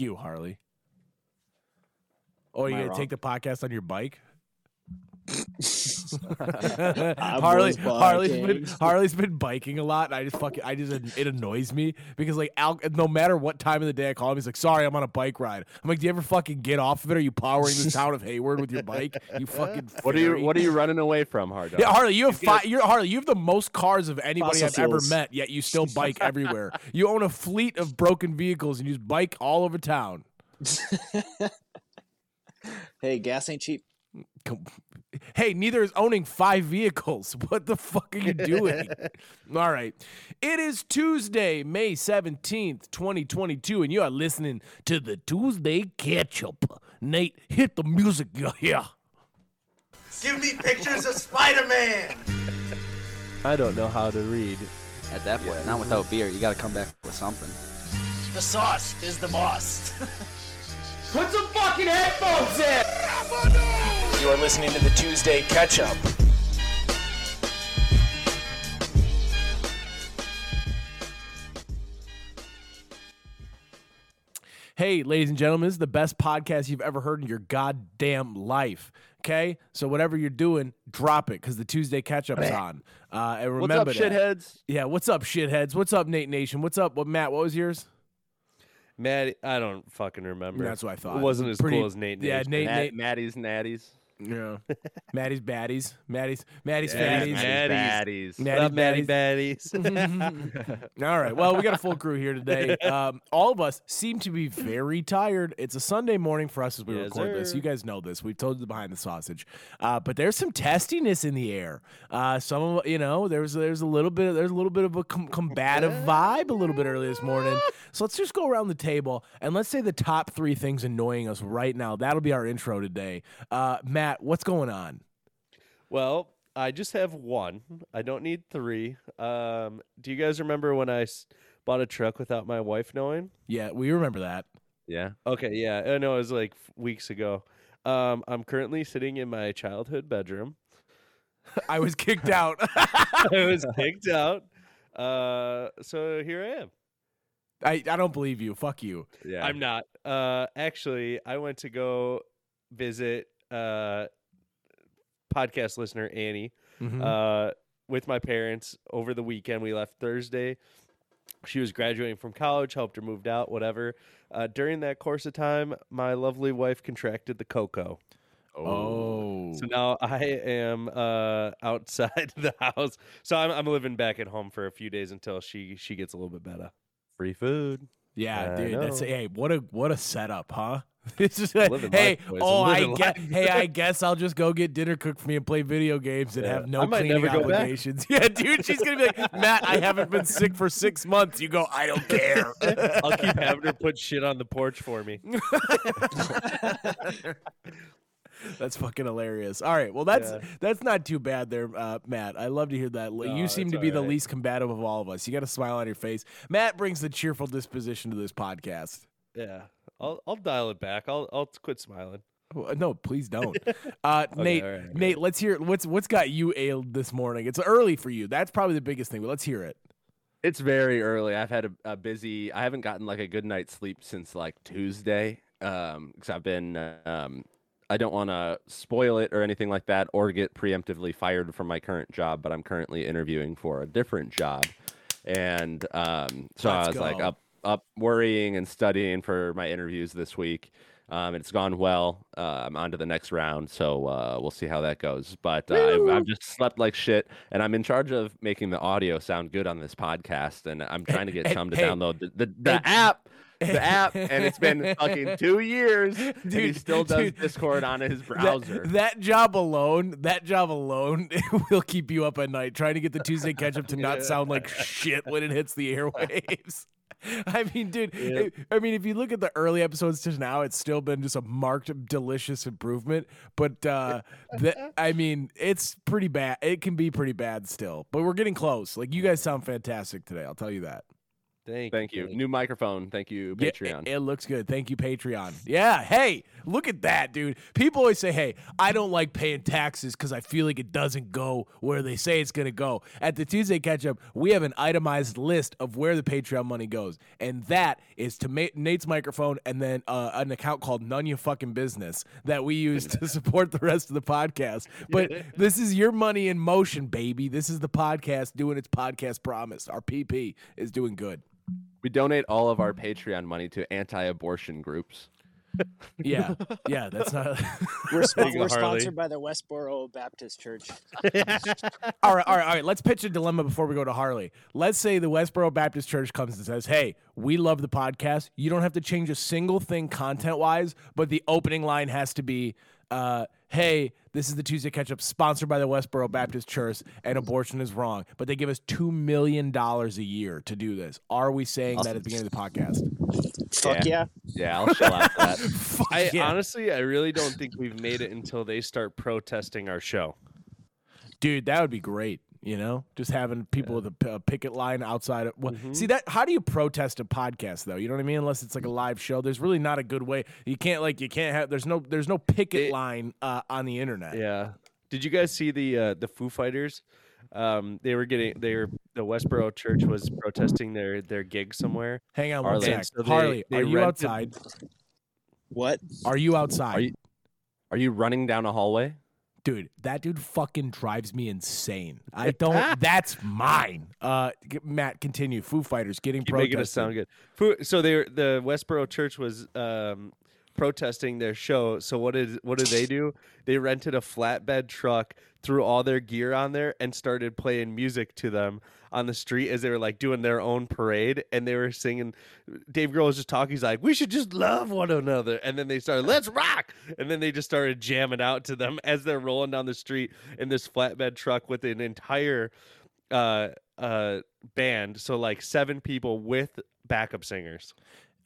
you, Harley. Oh, you Am I gonna wrong? take the podcast on your bike? I Harley, was Harley's been biking. Harley's been biking a lot, and I just fucking I just it annoys me because like Al, no matter what time of the day I call him, he's like, "Sorry, I'm on a bike ride." I'm like, "Do you ever fucking get off of it? Are you powering the town of Hayward with your bike? You fucking What are you. What are you running away from, Hard Dog? Yeah, Harley, you have five, you're Harley. You have the most cars of anybody Fossil I've ever met, yet you still bike everywhere. You own a fleet of broken vehicles and you just bike all over town. hey, gas ain't cheap. Com- Hey, neither is owning five vehicles. What the fuck are you doing? All right. It is Tuesday, May 17th, 2022, and you are listening to the Tuesday Ketchup. Nate, hit the music here. Give me pictures of Spider-Man. I don't know how to read. At that point, not without beer. You got to come back with something. The sauce is the boss. Put some fucking headphones in! You are listening to the Tuesday Catch Up. Hey, ladies and gentlemen, this is the best podcast you've ever heard in your goddamn life. Okay? So whatever you're doing, drop it because the Tuesday catch up is on. Uh, and What's remember up, that. shitheads? Yeah, what's up, shitheads? What's up, Nate Nation? What's up? What Matt, what was yours? Matt, I don't fucking remember. That's what I thought. It wasn't as Pretty- cool as Nate. yeah, Nate- Nat- Nate- Maddie's natties. Yeah. Maddie's baddies. Maddie's Maddie's Maddie's fatties. baddies. Maddie What up, Maddie baddies. baddies? All right. Well, we got a full crew here today. Um, all of us seem to be very tired. It's a Sunday morning for us as we Yes, record this. You guys know this. We've told you behind the sausage. Uh, but there's some testiness in the air. Uh, some of you know there's there's a little bit there's a little bit of a com- combative vibe a little bit early this morning. So let's just go around the table and let's say the top three things annoying us right now. That'll be our intro today. Uh, Matt, what's going on? well, I just have one. I don't need three. Um, do you guys remember when I s- bought a truck without my wife knowing? Yeah, we remember that. Yeah. Okay. Yeah. I know it was like weeks ago. Um, I'm currently sitting in my childhood bedroom. I was kicked out. I was kicked out. Uh, so here I am. I, I don't believe you. Fuck you. Yeah. I'm not. Uh, actually, I went to go visit uh, podcast listener Annie Mhm. uh, with my parents over the weekend. We left Thursday. She was graduating from college, helped her moved out, whatever. Uh, during that course of time, my lovely wife contracted the cocoa. oh. So now I am uh, outside the house. So I'm, I'm living back at home for a few days until she she gets a little bit better. Free food. Yeah, I dude. That's know. hey, what a what a setup, huh? It's just like, hey, boys. oh, I guess, hey, I guess I'll just go get dinner cooked for me and play video games and Yeah. have no I cleaning obligations. Yeah, dude, she's gonna be like, Matt, I haven't been sick for six months. You go, I don't care. I'll keep having her put shit on the porch for me. That's fucking hilarious. All right, well, that's Yeah. that's not too bad there, uh, Matt. I love to hear that. No, you seem to be the least combative of all of us. You got a smile on your face. Matt brings the cheerful disposition to this podcast. Yeah, I'll I'll dial it back. I'll I'll quit smiling. Oh, No, please don't. Uh, Nate, all right, all Nate, let's hear what's what's got you ailed this morning. It's early for you. That's probably the biggest thing. But let's hear it. It's very early. I've had a, a busy. I haven't gotten like a good night's sleep since like Tuesday. Um, because I've been. Um, I don't want to spoil it or anything like that, or get preemptively fired from my current job. But I'm currently interviewing for a different job, and um, so I Let's was like up up worrying and studying for my interviews this week. Um, it's gone well. Uh, I'm on to the next round, so uh, we'll see how that goes. But uh, I've, I've just slept like shit, and I'm in charge of making the audio sound good on this podcast. And I'm trying to get Chum to hey, download the, the, the hey, app, the app, and it's been fucking two years, and he still does dude, Discord on his That- browser. That, job alone, that job alone will keep you up at night trying to get the Tuesday catch up to not sound like shit when it hits the airwaves. I mean, dude. Yep. I mean, if you look at the early episodes to now, it's still been just a marked, delicious improvement. But uh, the, I mean, it's pretty bad. It can be pretty bad still, but we're getting close. Like you guys sound fantastic today. I'll tell you that. Thank, Thank you. New microphone. Thank you, Yeah, Patreon. it, it looks good. Thank you, Patreon. Yeah. Hey, look at that, dude. People always say, hey, I don't like paying taxes because I feel like it doesn't go where they say it's going to go. At the Tuesday Catch Up, we have an itemized list of where the Patreon money goes. And that is to Ma- Nate's microphone and then uh, an account called None You Fucking Business that we use to support the rest of the podcast. But this is your money in motion, baby. This is the podcast doing its podcast promise. Our PP is doing good. We donate all of our Patreon money to anti-abortion groups. Yeah, yeah, that's not. We're, spo- Speaking we're sponsored by the Westboro Baptist Church. all right, all right, all right. Let's pitch a dilemma before we go to Harley. Let's say the Westboro Baptist Church comes and says, "Hey, we love the podcast. You don't have to change a single thing content wise, but the opening line has to be." Uh, hey, this is the Tuesday Catch Up sponsored by the Westboro Baptist Church, and abortion is wrong. But they give us $2 million a year to do this. Are we saying that at the beginning of the podcast? Fuck yeah. Yeah, I'll shell out that. I yeah. honestly, I really don't think we've made it until they start protesting our show. Dude, that would be great. You know, just having people with a picket line outside. Of, well, Mm-hmm. see that. How do you protest a podcast though? You know what I mean? Unless it's like a live show, there's really not a good way. You can't like you can't have. There's no there's no picket It- line uh, on the internet. Yeah. Did you guys see the uh, the Foo Fighters? Um, they were getting they were the Westboro Church was protesting their their gig somewhere. Hang on one Harley. sec. So they- Harley, they are you rented- outside? What? Are you outside? Are you are you running down a hallway? Dude, that dude fucking drives me insane. I don't. that's mine. Uh, Matt, continue. Foo Fighters getting Keep protested. making it sound good. Foo, so they were, the Westboro Church was um, protesting their show. So what did what did they do? They rented a flatbed truck, threw all their gear on there, and started playing music to them on the street as they were like doing their own parade. And they were singing. Dave Grohl was just talking. He's like, "We should just love one another." And then they started, "Let's rock!" And then they just started jamming out to them as they're rolling down the street in this flatbed truck with an entire uh uh band so like seven people with backup singers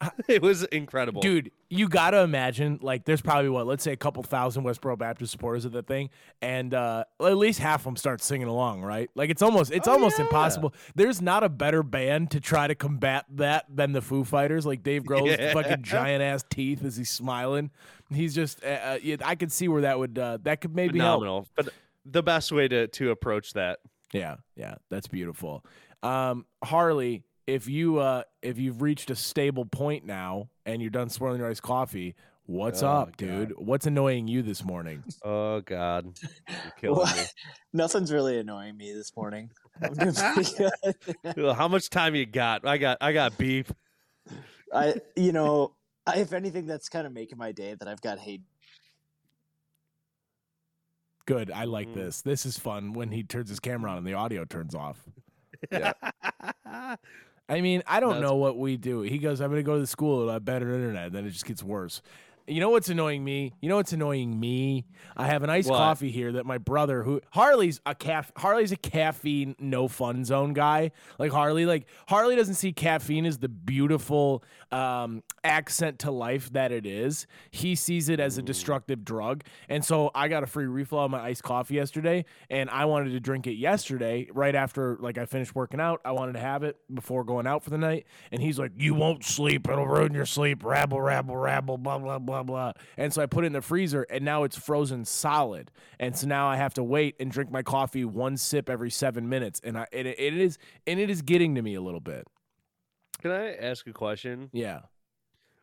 it was incredible Dude, you gotta imagine, like, there's probably what, let's say a couple thousand Westboro Baptist supporters of the thing, and uh, at least half of them start singing along, right? Like, it's almost, it's Oh, almost yeah. impossible. There's not a better band to try to combat that than the Foo Fighters. Like Dave Grohl's Yeah. fucking giant ass teeth as he's smiling. He's just, uh, uh, yeah, I could see where that would, uh, that could maybe help. but the best way to to approach that Yeah, yeah, that's beautiful. Um, Harley, if you uh, if you've reached a stable point now and you're done swirling your iced coffee, what's Oh, up, God. dude? What's annoying you this morning? oh god you're killing me Nothing's really annoying me this morning. I'm doing pretty good. Well, how much time you got i got i got beef I, you know, I, if anything, that's kind of making my day that I've got hate. Good, I like Mm. this. This is fun when he turns his camera on and the audio turns off. Yeah. I mean, I don't That's- know what we do. He goes, I'm going to go to the school and have better internet. And Then it just gets worse. You know what's annoying me? You know what's annoying me? I have an iced What? coffee here that my brother, who Harley's a caf, Harley's a caffeine no fun zone guy. Like Harley, like Harley doesn't see caffeine as the beautiful um, accent to life that it is. He sees it as a destructive drug. And so I got a free refill on my iced coffee yesterday, and I wanted to drink it yesterday, right after like I finished working out. I wanted to have it before going out for the night. And he's like, "You won't sleep. It'll ruin your sleep. Rabble, rabble, rabble. Blah blah blah blah." blah. And so I put it in the freezer, and now it's frozen solid. And so now I have to wait and drink my coffee one sip every seven minutes, and I it, it is and it is getting to me a little bit. can i ask a question Yeah.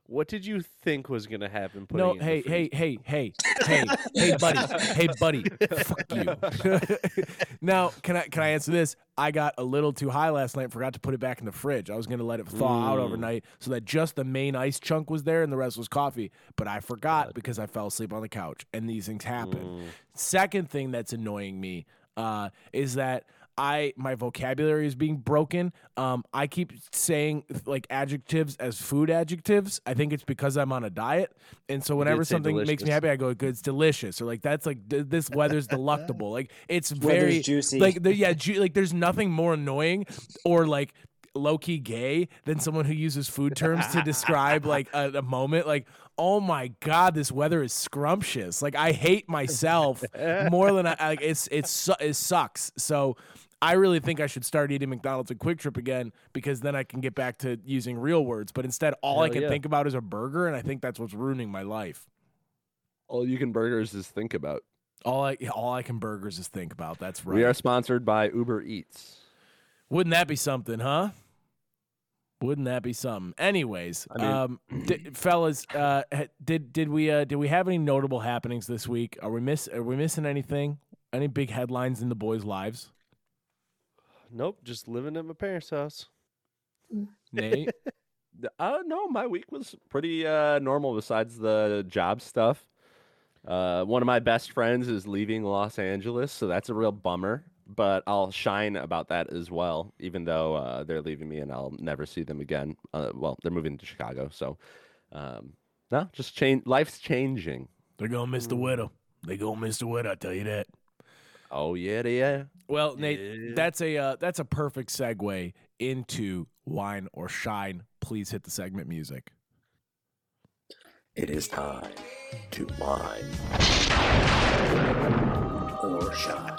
What did you think was going to happen No, hey, hey, hey, hey, hey, hey, buddy, hey, buddy, fuck you. now, can I can I answer this? I got a little too high last night. and Forgot to put it back in the fridge. I was gonna let it thaw out Mm. overnight so that just the main ice chunk was there and the rest was coffee. But I forgot because I fell asleep on the couch, and these things happen. Mm. Second thing that's annoying me uh, is that I my vocabulary is being broken. Um, I keep saying like adjectives as food adjectives. I think it's because I'm on a diet, and so whenever say something makes me happy, I go, "Good, it's delicious," or like that's like th- this weather's delectable. Like it's Weather's very juicy. Like the, yeah, ju- like there's nothing more annoying or like low key gay than someone who uses food terms to describe like a, a moment. Like, oh my god, this weather is scrumptious. Like I hate myself more than I like. It's it's it sucks. So I really think I should start eating McDonald's and QuikTrip again because then I can get back to using real words. But instead, all I can yeah. think about is a burger, and I think that's what's ruining my life. All you can burgers is think about. All I all I can burgers is think about. That's right. We are sponsored by Uber Eats. Wouldn't that be something, huh? Wouldn't that be something? Anyways, I mean- um, di- fellas, uh, did did we uh, did we have any notable happenings this week? Are we miss Are we missing anything? Any big headlines in the boys' lives? Nope, just living at my parents' house. Nate, Uh, no, my week was pretty uh, normal besides the job stuff. Uh, one of my best friends is leaving Los Angeles, so that's a real bummer. But I'll shine about that as well, even though uh, they're leaving me and I'll never see them again. Uh, well, they're moving to Chicago, so um, no, just change. Life's changing. they're gonna miss the widow. They gonna miss the widow. I tell you that. Oh yeah, yeah. Well, Nate, that's a uh, that's a perfect segue into wine or shine. Please hit the segment music. It is time to wine or shine.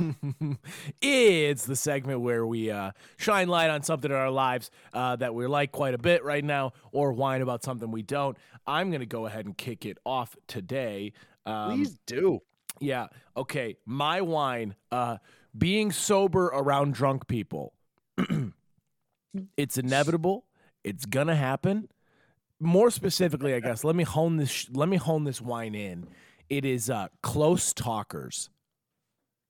it's the segment where we uh, shine light on something in our lives uh, that we like quite a bit right now, or whine about something we don't. I'm going to go ahead and kick it off today. Um, Please do. Yeah. Okay. My wine, uh, being sober around drunk people. it's inevitable. It's gonna happen. More specifically, I guess. Let me hone this. sh- Let me hone this wine in. It is uh, close talkers.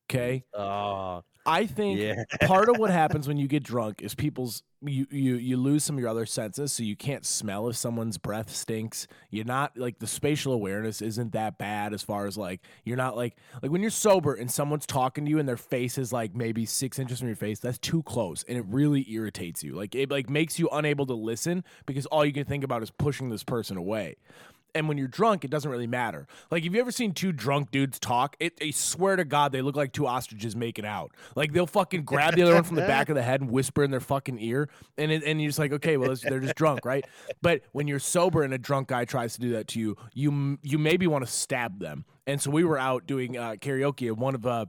Okay. Oh, I think yeah. part of what happens when you get drunk is people's you you you lose some of your other senses, so you can't smell if someone's breath stinks. You're not like the spatial awareness isn't that bad as far as like you're not like like when you're sober and someone's talking to you and their face is like maybe six inches from your face. That's too close, and it really irritates you. Like it like makes you unable to listen because all you can think about is pushing this person away and when you're drunk, it doesn't really matter. Like, have you ever seen two drunk dudes talk? It, I swear to God, they look like two ostriches making out. Like, they'll fucking grab the other one from the back of the head and whisper in their fucking ear, and it, and you're just like, okay, well, they're just drunk, right? But when you're sober and a drunk guy tries to do that to you, you you maybe want to stab them. And so we were out doing uh, karaoke, and one of uh,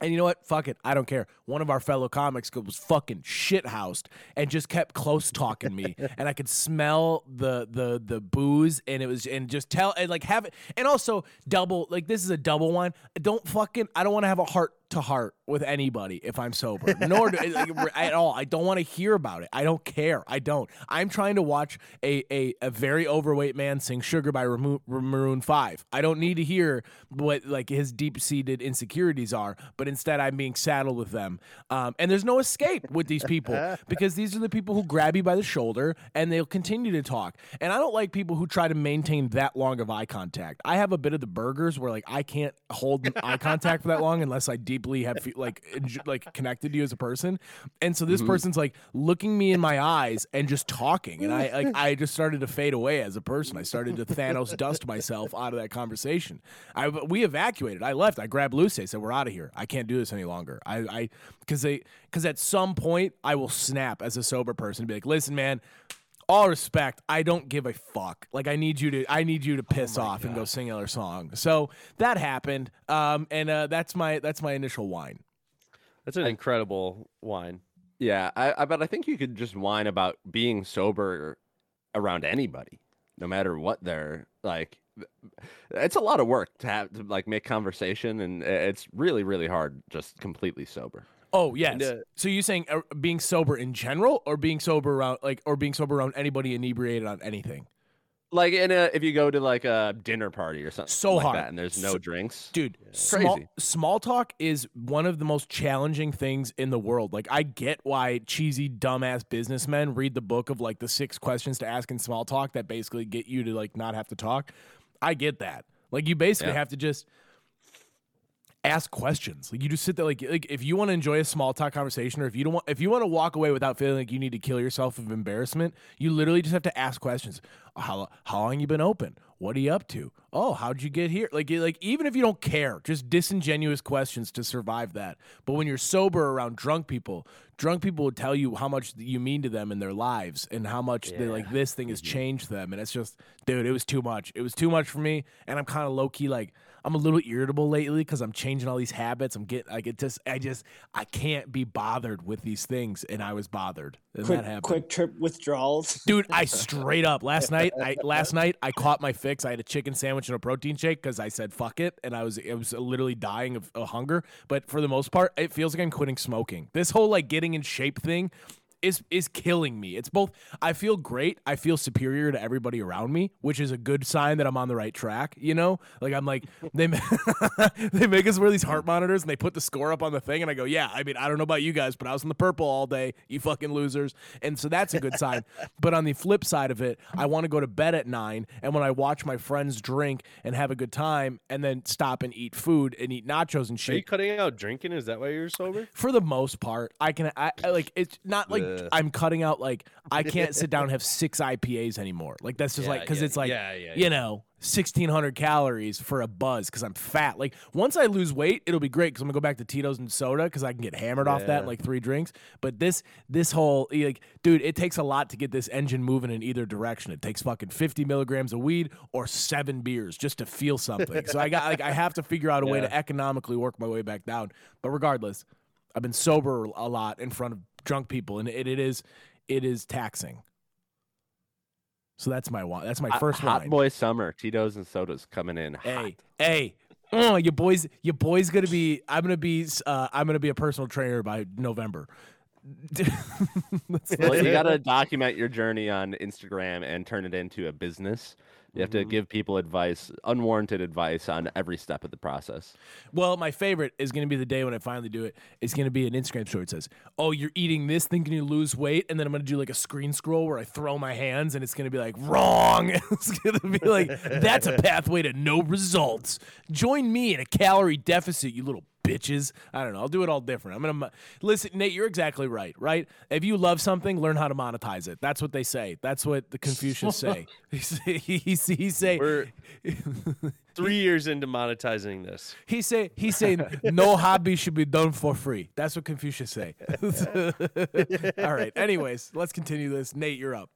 and you know what? Fuck it. I don't care. One of our fellow comics was fucking shithoused and just kept close talking me, and I could smell the the the booze, and it was and just tell and like have it, and also double like this is a double one. Don't fucking. I don't want to have a heart to heart with anybody if I'm sober, nor do, like, at all. I don't want to hear about it. I don't care. I don't. I'm trying to watch a a, a very overweight man sing "Sugar" by Maroon Five. I don't need to hear what like his deep seated insecurities are, but instead I'm being saddled with them. Um, and there's no escape with these people because these are the people who grab you by the shoulder and they'll continue to talk. And I don't like people who try to maintain that long of eye contact. I have a bit of the burgers where like I can't hold eye contact for that long unless I deeply have like like connected to you as a person. And so this mm-hmm. person's like looking me in my eyes and just talking, and I like I just started to fade away as a person. I started to Thanos dust myself out of that conversation. I we evacuated. I left. I grabbed Lucy. I said, "We're out of here. I can't do this any longer." I I because they because at some point I will snap as a sober person and be like, "Listen, man." All respect, I don't give a fuck. Like I need you to, I need you to piss off and go sing another song. So that happened, um, and uh, that's my that's my initial whine. That's an incredible wine. Yeah, I, I but I think you could just whine about being sober around anybody, no matter what they're like. It's a lot of work to have to like make conversation, and it's really really hard just completely sober. Oh yes. uh, so you saying uh, being sober in general, or being sober around like, or being sober around anybody inebriated on anything? Like in a if you go to like a dinner party or something So like hard. that, and there's no So- drinks, Dude, small, Crazy. small talk is one of the most challenging things in the world. Like, I get why cheesy, dumbass businessmen read the book of like the six questions to ask in small talk that basically get you to like not have to talk. I get that. Like, you basically Yeah. have to just ask questions. Like, you just sit there. Like, like if you want to enjoy a small talk conversation, or if you don't want, if you want to walk away without feeling like you need to kill yourself of embarrassment, you literally just have to ask questions. How how long you been open? What are you up to? oh, how'd you get here? Like, like even if you don't care, just disingenuous questions to survive that. But when you're sober around drunk people, drunk people will tell you how much you mean to them in their lives and how much they like this thing has mm-hmm. changed them. And it's just, dude, it was too much. It was too much for me. And I'm kind of low key like. I'm a little irritable lately because I'm changing all these habits. I'm getting, I get just, I just, I can't be bothered with these things, and I was bothered, and quick, that happened quick trip withdrawals. dude i straight up last night i last night i caught my fix i had a chicken sandwich and a protein shake because i said fuck it and i was it was literally dying of, of hunger but for the most part it feels like i'm quitting smoking this whole like getting in shape thing is is killing me. It's both I feel great, I feel superior to everybody around me, which is a good sign that I'm on the right track, you know? Like I'm like they they make us wear these heart monitors and they put the score up on the thing and I go, "Yeah, I mean, I don't know about you guys, but I was in the purple all day, you fucking losers." And so that's a good sign. But on the flip side of it, I want to go to bed at 9 and when I watch my friends drink and have a good time and then stop and eat food and eat nachos and shit. Are you cutting out drinking? Is that why you're sober? for the most part i can I, I like it's not like I'm cutting out like i can't sit down and have six ipas anymore. Like that's just like because yeah, it's like yeah, yeah, you yeah. know 1600 calories for a buzz because i'm fat. Like once i lose weight it'll be great because i'm gonna go back to tito's and soda because i can get hammered off that in like three drinks. But this this whole eh, like dude it takes a lot to get this engine moving in either direction. It takes fucking 50 milligrams of weed or seven beers just to feel something. So i got like i have to figure out a way to economically work my way back down. But regardless I've been sober a lot in front of drunk people, and it, it is it is taxing. So that's my wine. That's my Hot- first hot wine. boy summer. Tito's and sodas coming in. hot. Hey, hey, oh, your boys, your boys gonna be. I'm gonna be. Uh, I'm gonna be a personal trainer by November. Well, you got to document your journey on Instagram and turn it into a business. You have to mm-hmm. give people advice, unwarranted advice on every step of the process. Well, my favorite is going to be the day when I finally do it. It's going to be an Instagram story. It says, "Oh, you're eating this, thinking you lose weight," and then I'm going to do like a screen scroll where I throw my hands, and it's going to be like wrong. it's going to be like that's a pathway to no results. Join me in a calorie deficit, you little bitches. I don't know. I'll do it all different. I'm gonna mo- listen, Nate. You're exactly right. Right? If you love something, learn how to monetize it. That's what they say. That's what the Confucius say. he say. He, say- he say. We're three years into monetizing this. He say he say no hobby should be done for free. That's what Confucius say. All right. Anyways, let's continue this. Nate, you're up.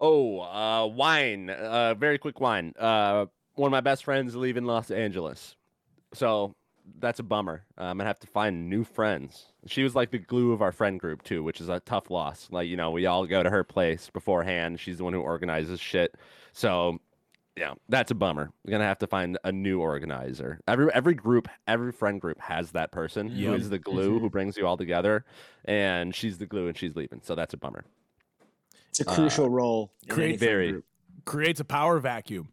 Oh, uh, wine. Uh, very quick wine. Uh, one of my best friends leaving Los Angeles, so that's a bummer. Uh, I'm gonna have to find new friends. She was like the glue of our friend group too, which is a tough loss. Like you know, we all go to her place beforehand. She's the one who organizes shit. So yeah, that's a bummer. We're gonna have to find a new organizer. Every every group, every friend group has that person who Yep. is the glue who brings you all together, and she's the glue and she's leaving. So that's a bummer. It's a crucial role. in great- any friend Very. Creates a power vacuum.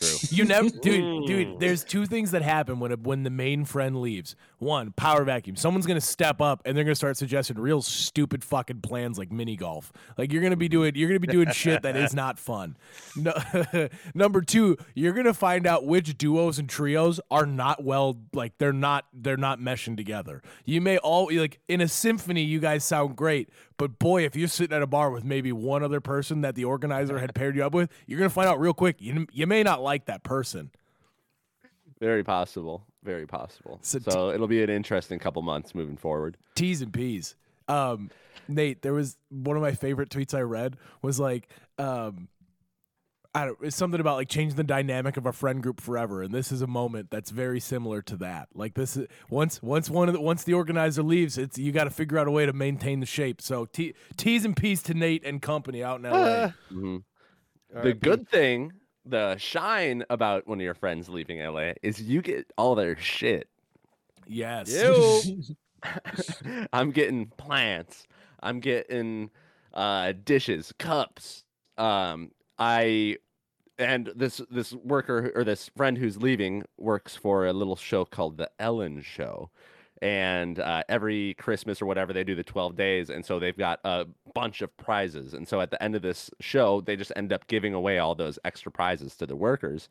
True. You never, dude, dude. Mm. There's two things that happen when a, when the main friend leaves. One, power vacuum. Someone's gonna step up and they're gonna start suggesting real stupid fucking plans like mini golf. Like you're gonna be doing, you're gonna be doing shit that is not fun. No, number two, you're gonna find out which duos and trios are not well, like they're not, they're not meshing together. You may all like in a symphony, you guys sound great, but boy, if you're sitting at a bar with maybe one other person that the organizer had paired you up with, you're gonna find out real quick. You you may not like that person. Very possible. Very possible. So So, t- it'll be an interesting couple months moving forward. T's and P's. Um, Nate, there was one of my favorite tweets I read was like, um, I don't, it's something about like changing the dynamic of a friend group forever, and this is a moment that's very similar to that. Like this is once once one of the, once the organizer leaves, it's you got to figure out a way to maintain the shape. So T, T's and P's to Nate and company out in LA. Mhm. The R.I.P. good thing, the shine about one of your friends leaving LA is you get all their shit. yes. Ew. I'm getting plants. I'm getting uh, dishes, cups. Um, I and this this worker or this friend who's leaving works for a little show called the Ellen Show. And uh, every Christmas or whatever, they do the 12 days. And so they've got a bunch of prizes. And so at the end of this show, they just end up giving away all those extra prizes to the workers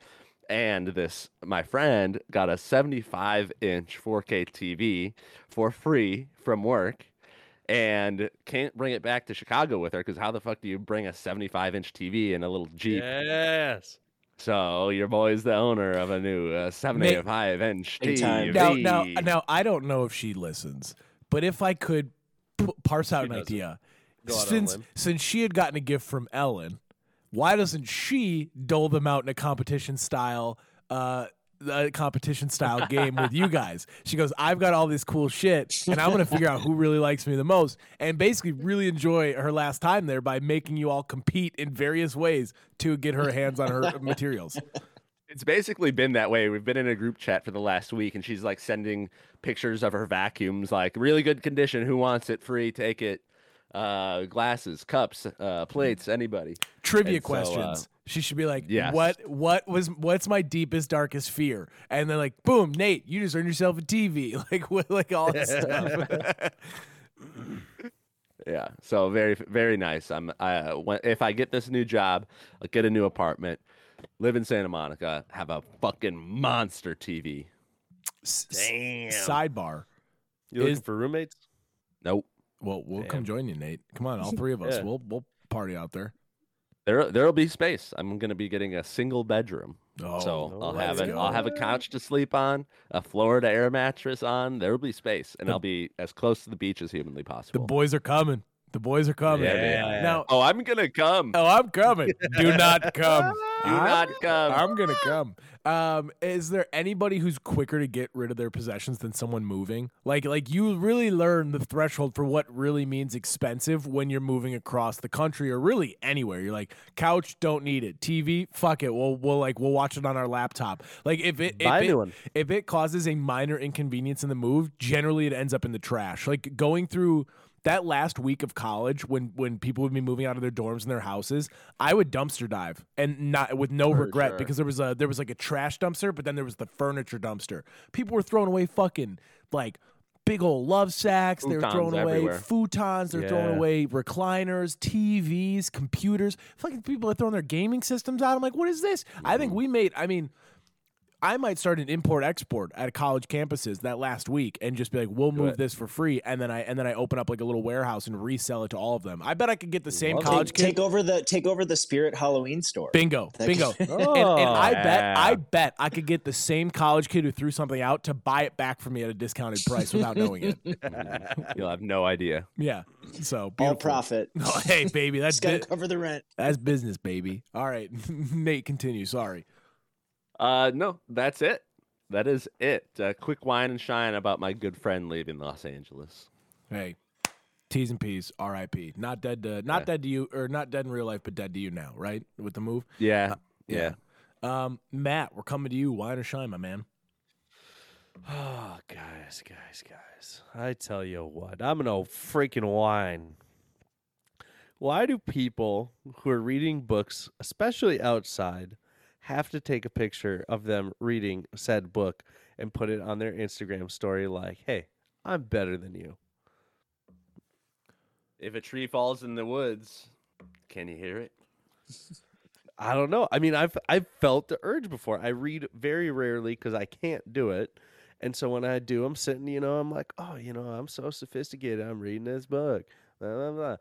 and this my friend got a 75 inch 4k tv for free from work and can't bring it back to chicago with her because how the fuck do you bring a 75 inch tv in a little jeep Yes. So your boy's the owner of a new uh, 75 inch TV. Now, now, now, I don't know if she listens, but if I could p- parse out She an doesn't. idea, Go out on a since limb. since she had gotten a gift from Ellen, why doesn't she dole them out in a competition style? Uh, a competition style game with you guys. She goes, I've got all this cool shit, and I'm gonna figure out who really likes me the most, and basically really enjoy her last time there by making you all compete in various ways to get her hands on her materials. It's basically been that way. We've been in a group chat for the last week, and she's like sending pictures of her vacuums, like really good condition. Who wants it? Free, take it. Uh, glasses, cups, uh, plates, anybody. trivia And so, uh, questions. She should be like, yes. "What? What was? What's my deepest, darkest fear?" And then like, boom, Nate, you just earned yourself a TV. Like, what, like all this stuff. Yeah. So very, very nice. I'm. I uh, when, if I get this new job, I'll get a new apartment, live in Santa Monica, have a fucking monster TV. S- s- Damn. Sidebar. You looking is- for roommates? Nope. Well, we'll come join you, Nate. Come on, all three of us. Yeah. We'll we'll party out there. There, there'll be space. I'm gonna be getting a single bedroom. Oh, so I'll have an. I'll have a couch to sleep on, a Florida air mattress on. There will be space, and The- I'll be as close to the beach as humanly possible. The boys are coming. The boys are coming. Yeah, man. Now, oh, I'm gonna come. oh, I'm coming. Do not come. Do I'm- not come. I'm gonna come. Um, is there anybody who's quicker to get rid of their possessions than someone moving? Like, like you really learn the threshold for what really means expensive when you're moving across the country or really anywhere. You're like, couch, don't need it. TV, fuck it. We'll we'll like we'll watch it on our laptop. Like if it if it, if it causes a minor inconvenience in the move, generally it ends up in the trash. Like going through that last week of college when when people would be moving out of their dorms and their houses, I would dumpster dive and not with no regret sure. because there was a there was like a trash dumpster, but then there was the furniture dumpster. People were throwing away fucking like big old love sacks. they were Futons throwing away everywhere. futons. They're throwing away recliners, TVs, computers. Fucking people are throwing their gaming systems out. I'm like, what is this? I think mm-hmm. we made. I mean. I might start an import export at college campuses that last week and just be like, we'll move it. this for free, and then I and then I open up like a little warehouse and resell it to all of them. I bet I could get the same Love it. college Take, kid. take over the take over the Spirit Halloween store. Bingo, That bingo. could- and, and oh, I bet, I bet I could get the same college kid who threw something out to buy it back for me at a discounted price without knowing it. You'll have no idea. Yeah. So All beautiful. profit. Oh, hey, baby, that's Just gotta cover the rent. that's business, baby. All right, Nate, continue. Sorry. Uh, no, that's it. That is it. Uh, quick wine and shine about my good friend leaving Los Angeles. Hey, T's and P's, R.I.P. Not dead to not Yeah. dead to you, or not dead in real life, but dead to you now, right? With the move. Yeah, yeah. Um, Matt, we're coming to you. Wine or shine, my man. Oh, guys, guys, guys. I tell you what, I'm gonna freaking whine. Why do people who are reading books, especially outside, have to take a picture of them reading said book and put it on their Instagram story like, hey, I'm better than you? If a tree falls in the woods, can you hear it? I don't know. I mean, I've I've felt the urge before. I read very rarely because I can't do it, and so when I do, I'm sitting. You know, I'm like, oh, you know, I'm so sophisticated. I'm reading this book. Blah, blah, blah.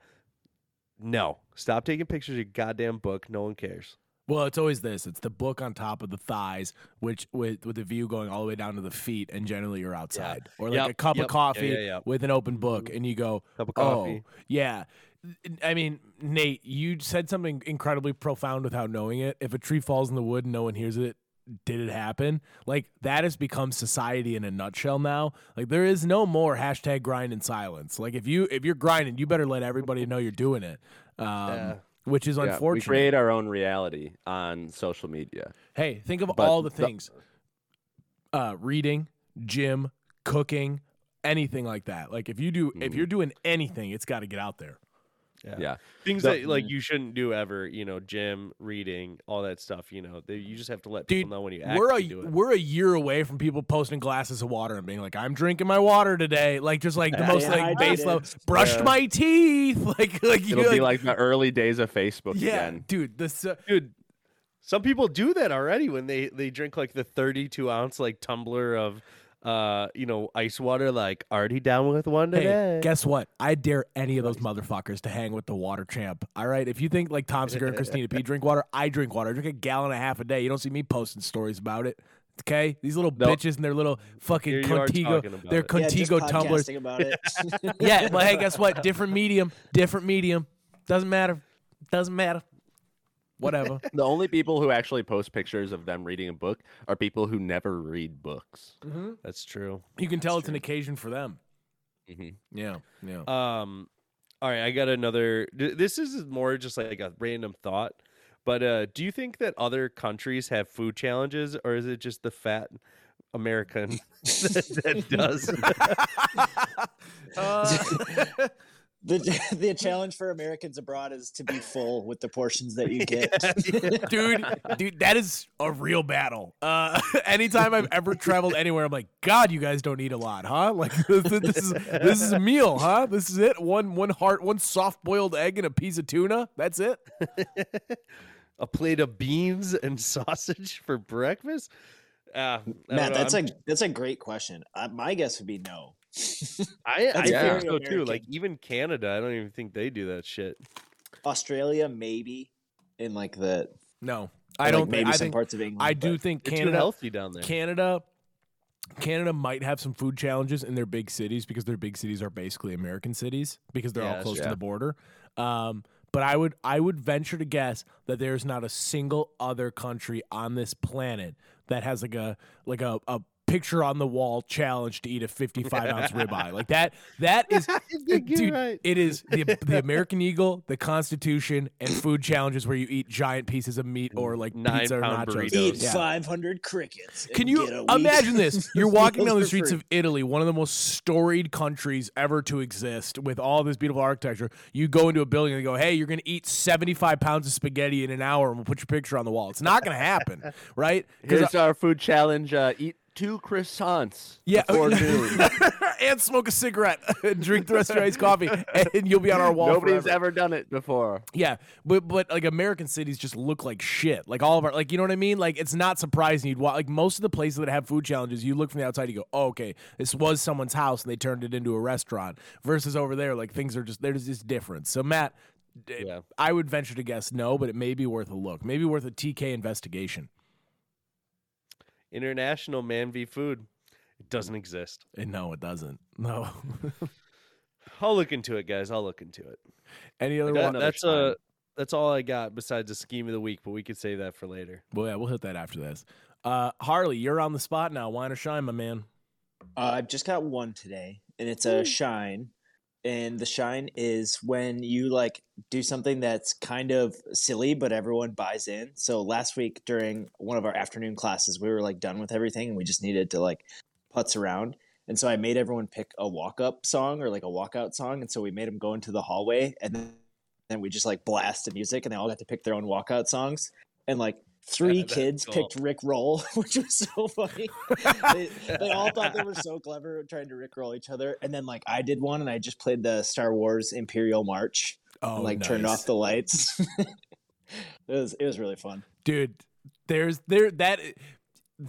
No, stop taking pictures of your goddamn book. No one cares. Well, it's always this. It's the book on top of the thighs, which with with the view going all the way down to the feet, and generally you're outside, or like Yep, a cup yep, of coffee yeah, yeah. with an open book, and you go, Cup of "Oh, yeah." I mean, Nate, you said something incredibly profound without knowing it. If a tree falls in the wood and no one hears it, did it happen? Like that has become society in a nutshell now. Like there is no more hashtag grind in silence. Like if you if you're grinding, you better let everybody know you're doing it. Um, Yeah. Which is Yeah, we create our own reality on social media. Hey, think of But all the the- things uh, reading, gym, cooking, anything like that. Like if you do, if Mhm. you're doing anything, it's got to get out there. Yeah. Things The- that like you shouldn't do ever. You know, gym, reading, all that stuff. You know, they, you just have to let Dude, people know when you we're a do it. we're a year away from people posting glasses of water and being like, "I'm drinking my water today." Like just like the most Yeah, like I base level. Brushed Yeah. my teeth. Like like you It'll be like the early days of Facebook yeah, again. dude. This uh, dude some people do that already when they they drink like the 32 ounce like tumbler of uh, you know, ice water. Like, already down with one Hey, today. guess what? I dare any of those motherfuckers to hang with the water champ. All right. If you think like Tom Segura and Christina P drink water, I drink water. I drink a gallon and a half a day. You don't see me posting stories about it. Okay, these little Nope. bitches and their little fucking Here you are Contigo, their it. Yeah, Contigo tumblers. podcasting about it. yeah, but hey, guess what? Different medium, different medium. Doesn't matter. Doesn't matter. Whatever. The only people who actually post pictures of them reading a book are people who never read books. That's true. You can tell it's an occasion for them. hmm Yeah, yeah. Um, all right, I got another. This is more just like a random thought, but uh, do you think that other countries have food challenges, or is it just the fat American that, that does? the the challenge for Americans abroad is to be full with the portions that you get. dude, dude, that is a real battle. Uh, anytime I've ever traveled anywhere, I'm like, God, you guys don't eat a lot, huh? Like this, this is this is a meal, huh? This is it. One one heart, one soft boiled egg and a piece of tuna. That's it. a plate of beans and sausage for breakfast? Uh, I Matt, that's I'm- a that's a great question. Uh, my guess would be no. I, I that's think so too. Like even Canada, I don't even think they do that shit. Australia, maybe in like the No, I don't. maybe think, some think parts of England. I do think They're too Canada, healthy down there. Canada, Canada might have some food challenges in their big cities because their big cities are basically American cities because they're Yeah, all that's close to the border. Um, but I would I would venture to guess that there's not a single other country on this planet that has like a like a, a picture on the wall challenge to eat a 55 ounce ribeye like that that is, dude, right. it is the, the american eagle the constitution and food challenges where you eat giant pieces of meat or like Nine pizza or nachos burritos. Eat Yeah. 500 crickets. Can you get a week imagine this? You're walking down the streets of Italy, one of the most storied countries ever to exist, with all this beautiful architecture. You go into a building and they go, "Hey, you're going to eat 75 pounds of spaghetti in an hour, and we'll put your picture on the wall." It's not going to happen, right? 'Cause Here's our food challenge: uh, eat two croissants Yeah. before noon. and smoke a cigarette and drink the rest of your iced coffee, and you'll be on our wall. Nobody's forever. ever done it before. Yeah, but but like American cities just look like shit. Like all of our like you know what I mean. Like it's not surprising you'd wa- like most of the places that have food challenges. You look from the outside, you go, oh, okay, this was someone's house and they turned it into a restaurant. Versus over there, like things are just there's this difference. So Matt, Yeah. I would venture to guess no, but it may be worth a look. Maybe worth a TK investigation. International Man v Food. It doesn't exist. And no, it doesn't. No. I'll look into it, guys. I'll look into it. Any other That- one? that's time. uh that's all I got besides the scheme of the week, but we could save that for later. Well, yeah, we'll hit that after this. Uh, Harley, you're on the spot now. Wine or shine, my man. Uh, I've just got one today, and it's a shine. And the shine is when you like do something that's kind of silly, but everyone buys in. So last week during one of our afternoon classes, we were like done with everything, and we just needed to like putz around. And so I made everyone pick a walk up song or like a walkout song. And so we made them go into the hallway, and then, we just like blasted music, and they all got to pick their own walkout songs. And like three That's kids cool. picked Rick Roll, which was so funny. they, they all thought they were so clever trying to rickroll each other. And then like I did one and I just played the Star Wars Imperial March Oh, and like turned off the lights. it was it was really fun. dude there's there that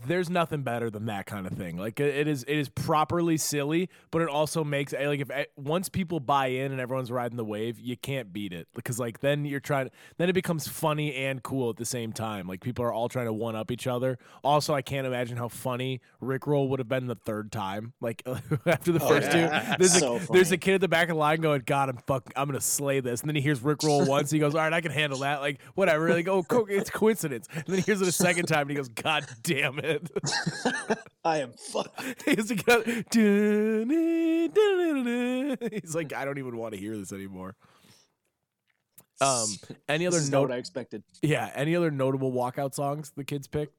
there's nothing better than that kind of thing. Like it is it is properly silly but it also makes eh, like if eh, once people buy in and everyone's riding the wave you can't beat it. Because like then you're trying then it becomes funny and cool at the same time. Like people are all trying to one up each other. Also i can't imagine how funny rickroll would have been the third time like after the Oh, first yeah. two there's So a there's a kid at the back of the line going god i'm fuck i'm gonna slay this. And then he hears rickroll once he goes all right i can handle that. Like whatever. Like oh it's coincidence. And then he hears it a second time and he goes god damn it I am fucked. he's like, he's like i don't even want to hear this anymore um any other This is not what I expected. yeah any other notable walkout songs the kids picked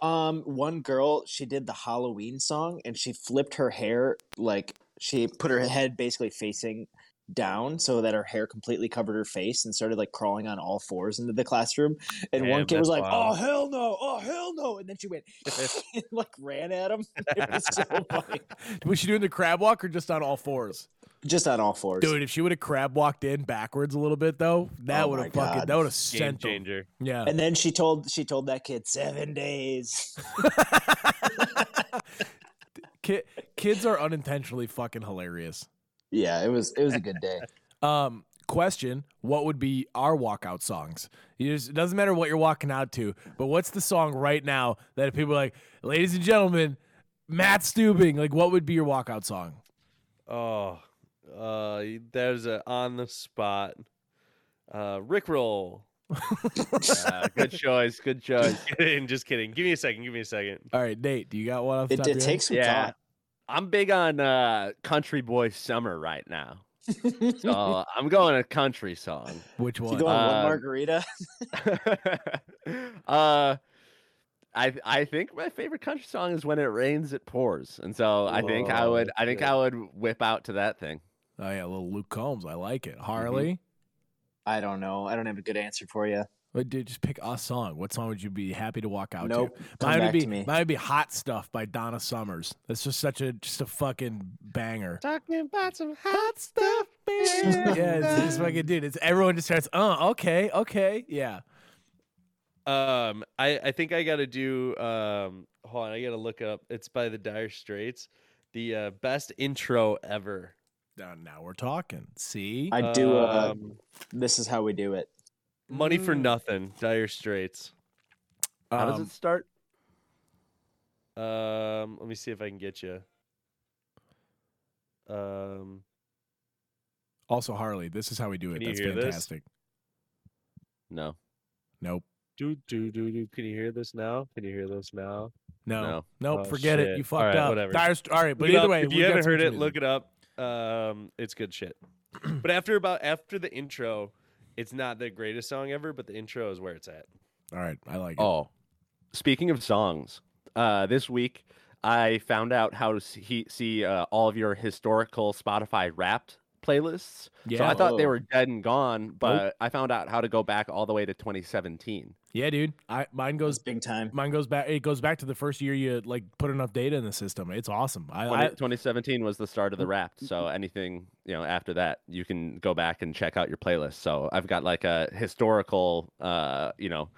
Um, one girl, she did the Halloween song and she flipped her hair like she put her head basically facing down so that her hair completely covered her face and started like crawling on all fours into the classroom. And one kid was like, oh, wild. "Oh hell no! Oh hell no!" And then she went and like ran at him. It was so funny. was she doing the crab walk or just on all fours Just on all fours. dude if she would have crab walked in backwards a little bit though that Oh would have fucking that would have Game sent them. changer. yeah And then she told she told that kid seven days. Ki- kids are unintentionally fucking hilarious. Yeah, it was it was a good day. Um, question: What would be our walkout songs? You just, it doesn't matter what you're walking out to, but what's the song right now that people are like, ladies and gentlemen, Matt Stubing? Like, what would be your walkout song? Oh, uh, there's a on the spot. Uh, Rickroll. Uh, good choice. Good choice. just kidding. Give me a second. Give me a second. All right, Nate, do you got one off the It, top of it your takes some Yeah. thought. I'm big on uh, country boy summer right now. So I'm going a country song. head? Which You one? go on one Uh, margarita. uh I I think my favorite country song is when it rains it pours. And so I think I Oh, would I think good. I would whip out to that thing. oh yeah, little Luke Combs. I like Mm-hmm. it. Harley. I don't know. I don't have a good answer for you. But dude, just pick a song. What song would you be happy to walk out Nope. to? Come Mine would be to me. mine would be "Hot Stuff" by Donna Summers. That's just such a just a fucking banger. Talking about some Hot stuff, baby. yeah, it's just fucking dude. It's everyone just starts. Oh, okay, okay, yeah. Um, I I think I got to do. Um, hold on, I got to look up. It's by the Dire Straits. The uh, best intro ever. Now, now we're talking. See, I do. Uh, Um, this is how we do it. Money for Mm. nothing. Dire Straits. How does Um, it start? Um, let me see if I can get you. Um, also Harley. This is how we do it. Can you That's hear this? fantastic. No. Nope. do do do do. Can you hear this now? Can you hear this now? No. No. Nope. Oh, forget it. You All fucked right, up. whatever. Dire St- all right, but Look it either up. way, if we you got haven't some heard it, music. look it up. Um, it's good shit. but after about after the intro, it's not the greatest song ever, but the intro is where it's at. All right, I like it. Oh. Speaking of songs, uh this week I found out how to see, see uh, all of your historical Spotify Wrapped playlists. So Yeah. I thought they Oh. were dead and gone, but I found out how to go back all the way to 2017. Yeah, dude. I mine It's goes big time. mine goes back. It goes back to the first year you like put enough data in the system. It's awesome. I, 20, I 2017 was the start of the mm, Wrapped, mm, so mm. anything you know after that, you can go back and check out your playlist. So I've got like a historical, uh, you know,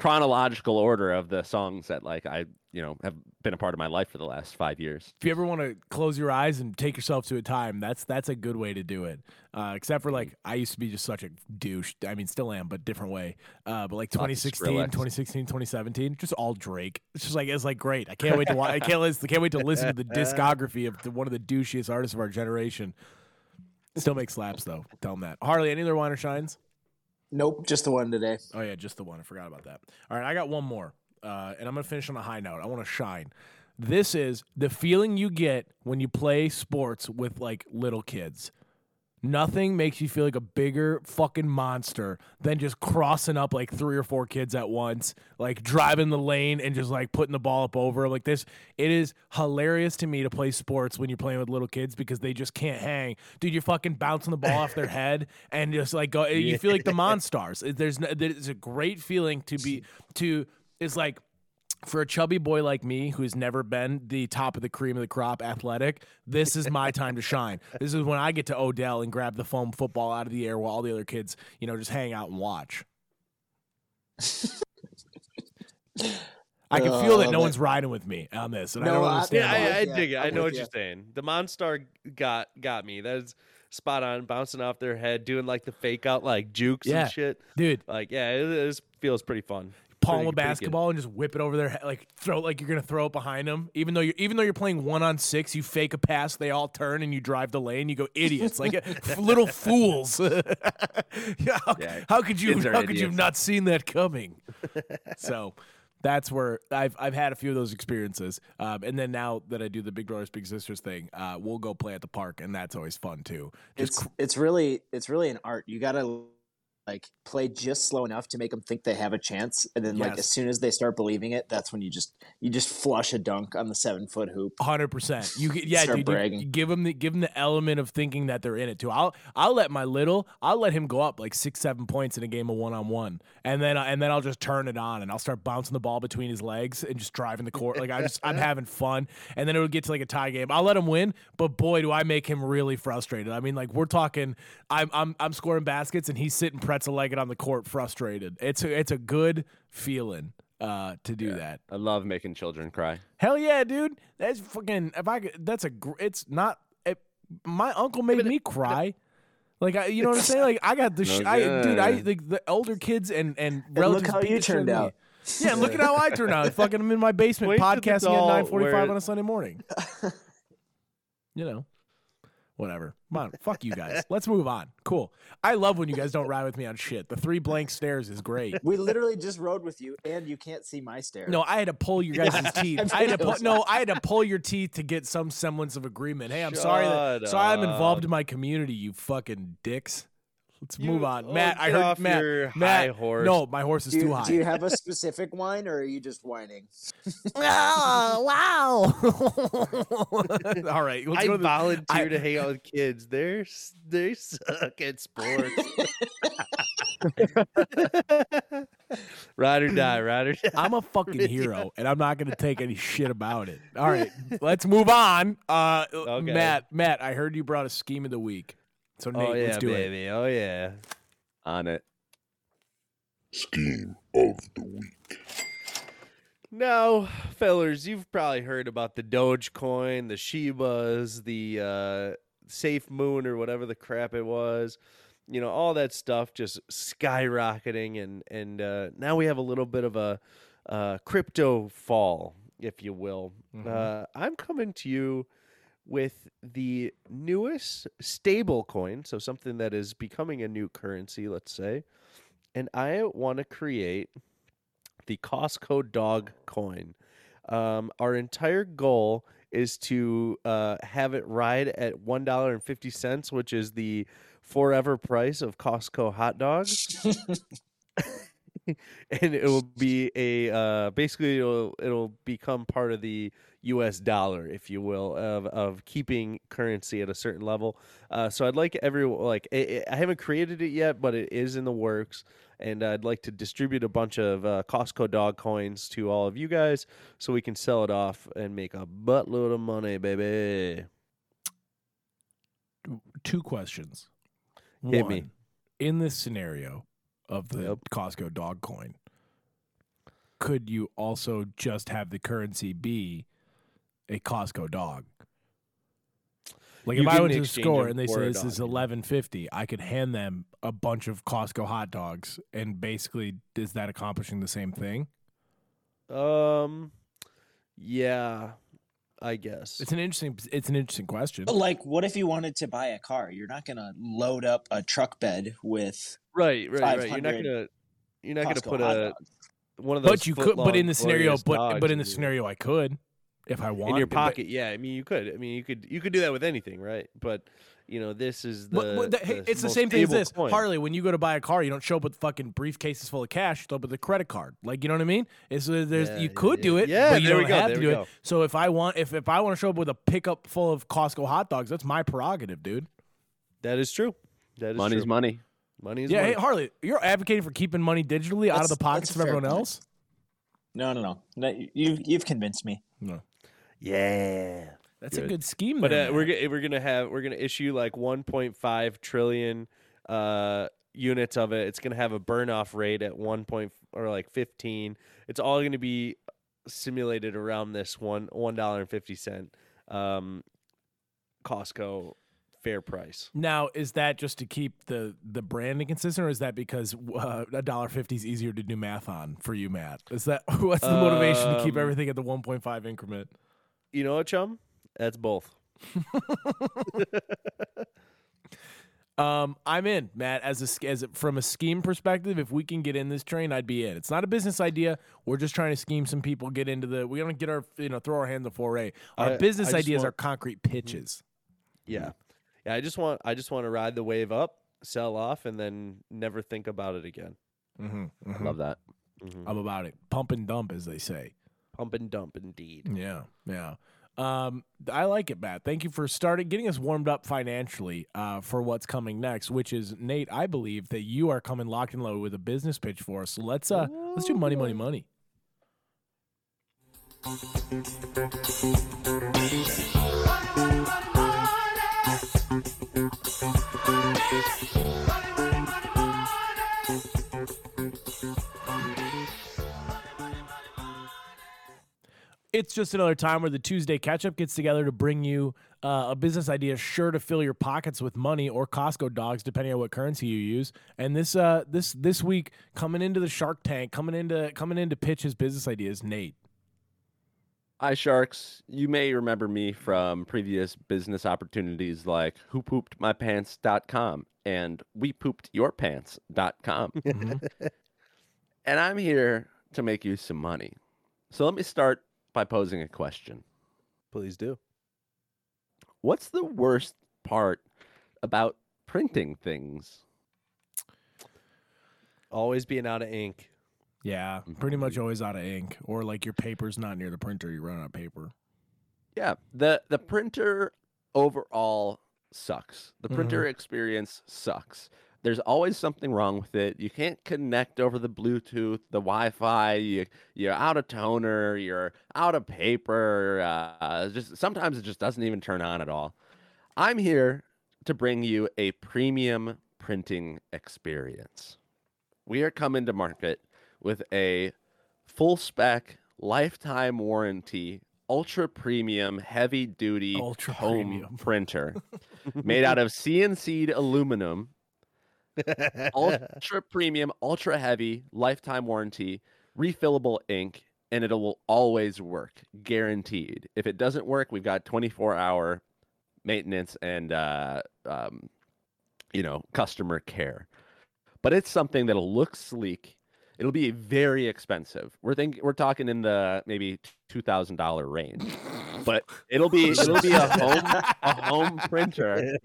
chronological order of the songs that like I, you know, have been a part of my life for the last five years. if you ever want to close your eyes and take yourself to a time, that's that's a good way to do it. Uh, except for like I used to be just such a douche. I mean, still am, but different way. Uh, but like Lots 2016, 2016, 2017, just all Drake. It's just like it's like great. I can't wait to watch. I can't listen. Can't wait to listen to the discography of the, one of the douchiest artists of our generation. Still make slaps though. Tell them that. Harley, any other wine or shines? Nope, just the one today. Oh yeah, just the one. I forgot about that. All right, I got one more, uh, and I'm gonna finish on a high note. I want to shine. This is the feeling you get when you play sports with like little kids. Nothing makes you feel like a bigger fucking monster than just crossing up like three or four kids at once, like driving the lane and just like putting the ball up over. like this. It is hilarious to me to play sports when you're playing with little kids because they just can't hang. Dude, you're fucking bouncing the ball off their head and just like go. You feel like the Monstars. It- There's no, there's a great feeling to be to. It's like for a chubby boy like me who's never been the top of the cream of the crop athletic, this is my time to shine. This is when I get to Odell and grab the foam football out of the air while all the other kids, you know, just hang out and watch. I can feel that Oh, no that- one's riding with me on this, and I don't I- understand. Yeah. I, I Yeah, dig it. I I'm know what ya. you're saying. The Monstar got got me. That's spot on, bouncing off their head, doing like the fake out like jukes Yeah. and shit. dude. Like, yeah, it, it feels pretty fun. Palm Pretty- a basketball and just whip it over their head, like throw it like you're gonna throw it behind them. Even though you're even though you're playing one on six, you fake a pass, they all turn and you drive the lane. You go idiots, like little fools. Yeah, how, Yeah, how could you kids are how could you have not seen that coming? so. That's where I've I've had a few of those experiences, um, and then now that I do the Big Brothers Big Sisters thing, uh, we'll go play at the park, and that's always fun too. Just It's it's really it's really an art. You gotta like play just slow enough to make them think they have a chance, and then like as soon as they start believing it, that's when you just you just flush a dunk on the seven foot hoop. Hundred percent. You yeah, Start dude. you- give them the give them the element of thinking that they're in it too. I'll I'll let my little I'll let him go up like six seven points in a game of one on one, and then and then I'll just turn it on and I'll start bouncing the ball between his legs and just driving the court. Like I just I'm having fun, and then it'll get to like a tie game. I'll let him win, but boy, do I make him really frustrated. I mean, like we're talking, I'm I'm I'm scoring baskets and he's sitting pretzel legged on the court, frustrated. It's a, it's a good feeling. uh, to do that. I love making children cry. Hell yeah, dude. That's fucking. If I could, that's a. gr- It's not. It, my uncle made me cry. Like I, you know what I'm saying? Like I got the, sh- I, dude. I like the older kids and and And look relatives how you turned me. out. Yeah, look at how I turned out. Fucking, I'm in my basement Wait podcasting at doll 9:45 where- on a Sunday morning. you know, whatever. Come on, fuck you guys. Let's move on. Cool. I love when you guys don't ride with me on shit. The three blank stares is great. We literally just rode with you, and you can't see my stare. No, I had to pull your guys' Yeah, teeth. I I had to pull, no, I had to pull your teeth to get some semblance of agreement. Hey, I'm sorry that Shut sorry I'm involved in my community, you fucking dicks. Let's You- move on. oh, Matt, I heard off Matt. your Matt, high horse. No, my horse is do, too you, high. do you have a specific wine, or are you just whining? oh, wow. All right, let's I go to the- volunteer I- to hang out with kids. They're they suck at sports. ride or die, ride or die. I'm a fucking hero, and I'm not going to take any shit about it. All right, let's move on. Uh, Okay. Matt, Matt, I heard you brought a scheme of the week. So Nate, oh yeah, let's do it. baby. Oh yeah. On it. Scheme of the week. Now, fellers, you've probably heard about the Dogecoin, the Shibas, the uh, Safe Moon, or whatever the crap it was. You know, all that stuff just skyrocketing, and and uh, now we have a little bit of a uh, crypto fall, if you will. Uh, I'm coming to you with the newest stable coin, so something that is becoming a new currency, let's say. And I want to create the Costco dog coin. Um, our entire goal is to uh, have it ride at one dollar and fifty cents, which is the forever price of Costco hot dogs. and it will be a uh, basically it'll it'll become part of the U.S. dollar, if you will, of of keeping currency at a certain level. Uh, so I'd like everyone like i I I haven't created it yet, but it is in the works, and I'd like to distribute a bunch of uh, Costco dog coins to all of you guys, so we can sell it off and make a buttload of money, baby. two questions. Hit One, me. In this scenario of the Yep. Costco dog coin, could you also just have the currency be a Costco dog? Like You if I can went to the store and they for say this is eleven fifty, I could hand them a bunch of Costco hot dogs, and basically, is that accomplishing the same thing? Um, yeah, I guess. It's an interesting. It's an interesting question. But, like, what if you wanted to buy a car? You're not gonna load up a truck bed with Right, right, right. You're not gonna you're not gonna put a dogs. one of those. But you could. But in the scenario, but but in the and do it. scenario, I could, if I want in your but- pocket, yeah. I mean, you could. I mean, you could. You could do that with anything, right? But you know, this is the. Well, well, the- hey, it's the same thing as this. coin. Harley, when you go to buy a car, you don't show up with fucking briefcases full of cash. You show up with a credit card. Like you know what I mean? It's uh, there's Yeah, you yeah, could do it, Yeah, but you there we don't go, have there to we do go. it. So if I want, if if I want to show up with a pickup full of Costco hot dogs, that's my prerogative, dude. That is true. That is Money's true. money. Money is yeah, money. hey Harley, you're advocating for keeping money digitally out of the pockets of everyone point. else. No, no, no. no you you've convinced me. No, yeah. that's a Good. good scheme. But there, uh, we're Matt. gonna we're gonna have we're gonna issue like 1.5 trillion uh units of it. It's gonna have a burn off rate at one point or like 15. It's all gonna be simulated around this one one dollar and fifty cent um Costco fair price. Now, is that just to keep the the branding consistent, or is that because uh, a dollar fifty is easier to do math on for you, Matt? Is that what's the motivation to keep Um, everything at the one point five increment? You know what, chum? That's both. Um, I'm in, Matt. As a as a, from a scheme perspective, if we can get in this train, I'd be in. It's not a business idea. We're just trying to scheme some people get into the. We're gonna get our you know throw our hand in the foray. Our I- business I ideas want- are concrete pitches. Yeah. Yeah, I just want I just want to ride the wave up, sell off, and then never think about it again. Mm-hmm, Love that. Mhm. I'm about it. Pump and dump, as they say. Pump and dump indeed. Yeah, yeah. Um, I like it, Matt. Thank you for starting getting us warmed up financially uh, for what's coming next. Which is Nate. I believe that you are coming locked and loaded with a business pitch for us. So let's uh let's do money, money, money. It's just another time where the Tuesday catch up gets together to bring you uh, a business idea sure to fill your pockets with money or Costco dogs, depending on what currency you use. And this uh, this this week, coming into the Shark Tank, coming into coming in to pitch his business ideas, Nate. Hi, Sharks. You may remember me from previous business opportunities like whopoopedmypants.com and wepoopedyourpants.com. and I'm here to make you some money. So let me start by posing a question. Please do. What's the worst part about printing things? Always being out of ink. Yeah, mm-hmm. pretty much always out of ink, or like your paper's not near the printer, you run out of paper. Yeah, the the printer overall sucks. The printer mm-hmm. experience sucks. There's always something wrong with it. You can't connect over the Bluetooth, the Wi-Fi. You you're out of toner. You're out of paper. Uh, just sometimes it just doesn't even turn on at all. I'm here to bring you a premium printing experience. We are coming to market with a full spec, lifetime warranty, ultra premium, heavy duty Ultra home premium. printer made out of CNC'd aluminum, ultra premium, ultra heavy, lifetime warranty, refillable ink, and it will always work, guaranteed. If it doesn't work, we've got 24 hour maintenance and uh, um, you know customer care. But it's something that'll look sleek. It'll be very expensive. We're think we're talking in the maybe two thousand dollar range, but it'll be it'll be a home a home printer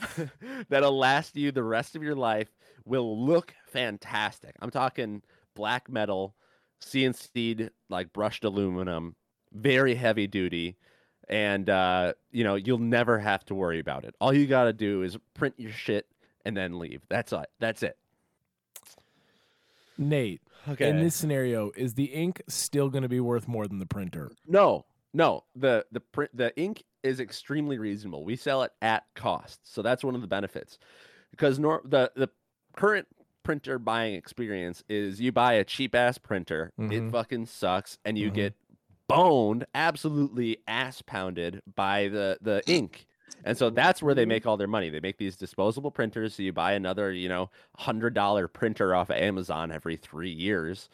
that'll last you the rest of your life. Will look fantastic. I'm talking black metal, CNC'd like brushed aluminum, very heavy duty, and uh, you know you'll never have to worry about it. All you got to do is print your shit and then leave. That's it. That's it. Nate, Okay. in this scenario, is the ink still going to be worth more than the printer? No, no. The the print the ink is extremely reasonable. We sell it at cost, so that's one of the benefits. Because nor the the current printer buying experience is you buy a cheap ass printer, Mhm. it fucking sucks, and you Mhm. get boned, absolutely ass pounded by the the ink. And so that's where they make all their money. They make these disposable printers. So you buy another, you know, hundred dollar printer off of Amazon every three years.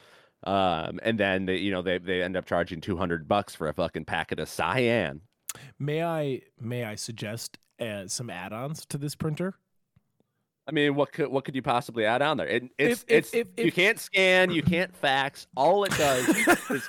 Um, and then they, you know, they, they end up charging 200 bucks for a fucking packet of cyan. May I may I suggest uh, some add-ons to this printer? I mean, what could, what could you possibly add on there? It, it's, If- if- it's, if- you can't scan, you can't fax. All it does is,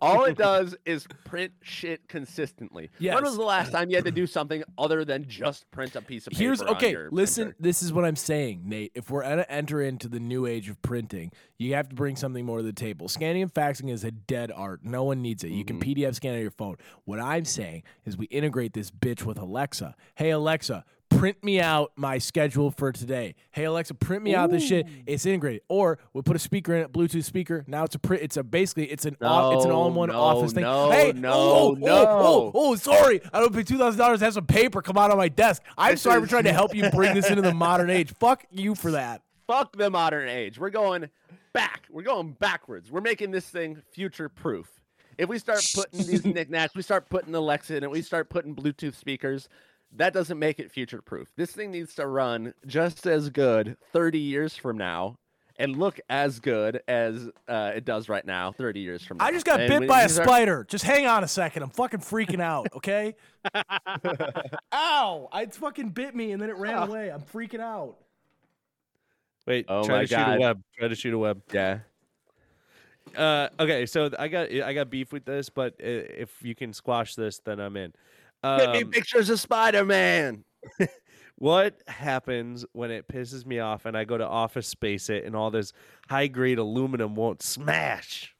all it does is print shit consistently. When was the last time you had to do something other than just print a piece of paper? Here's okay. Listen, printer? this is what I'm saying, Nate. If we're gonna enter into the new age of printing, you have to bring something more to the table. Scanning and faxing is a dead art. No one needs it. You can Mm-hmm. PDF scan on your phone. What I'm saying is we integrate this bitch with Alexa. Hey Alexa, print me out my schedule for today. Hey Alexa, print me out this shit. It's integrated. Or we'll put a speaker in it, Bluetooth speaker. Now it's a print. It's a basically it's an off, it's an No, all-in-one no, office thing. no, hey, no, oh, oh, oh, no. Oh, oh, sorry. I don't pay two thousand dollars to have some paper come out on my desk. I'm This sorry for is- trying to help you bring this into the modern age. Fuck you for that. fuck the modern age. We're going back. We're going backwards. We're making this thing future proof. If we start putting these knickknacks, we start putting Alexa in it, we start putting Bluetooth speakers, that doesn't make it future proof. This thing needs to run just as good 30 years from now and look as good as uh, it does right now 30 years from now. I just got And bit when by a these are- spider. Just hang on a second. I'm fucking freaking out, okay? Ow! It fucking bit me and then it ran away. I'm freaking out. Wait, Oh try my to shoot a web. Try to shoot a web. Yeah. Uh, okay, so I got I got beef with this, but if you can squash this, then I'm in. Get me Um, pictures of Spider Man. what happens when it pisses me off and I go to office space it and all this high grade aluminum won't smash?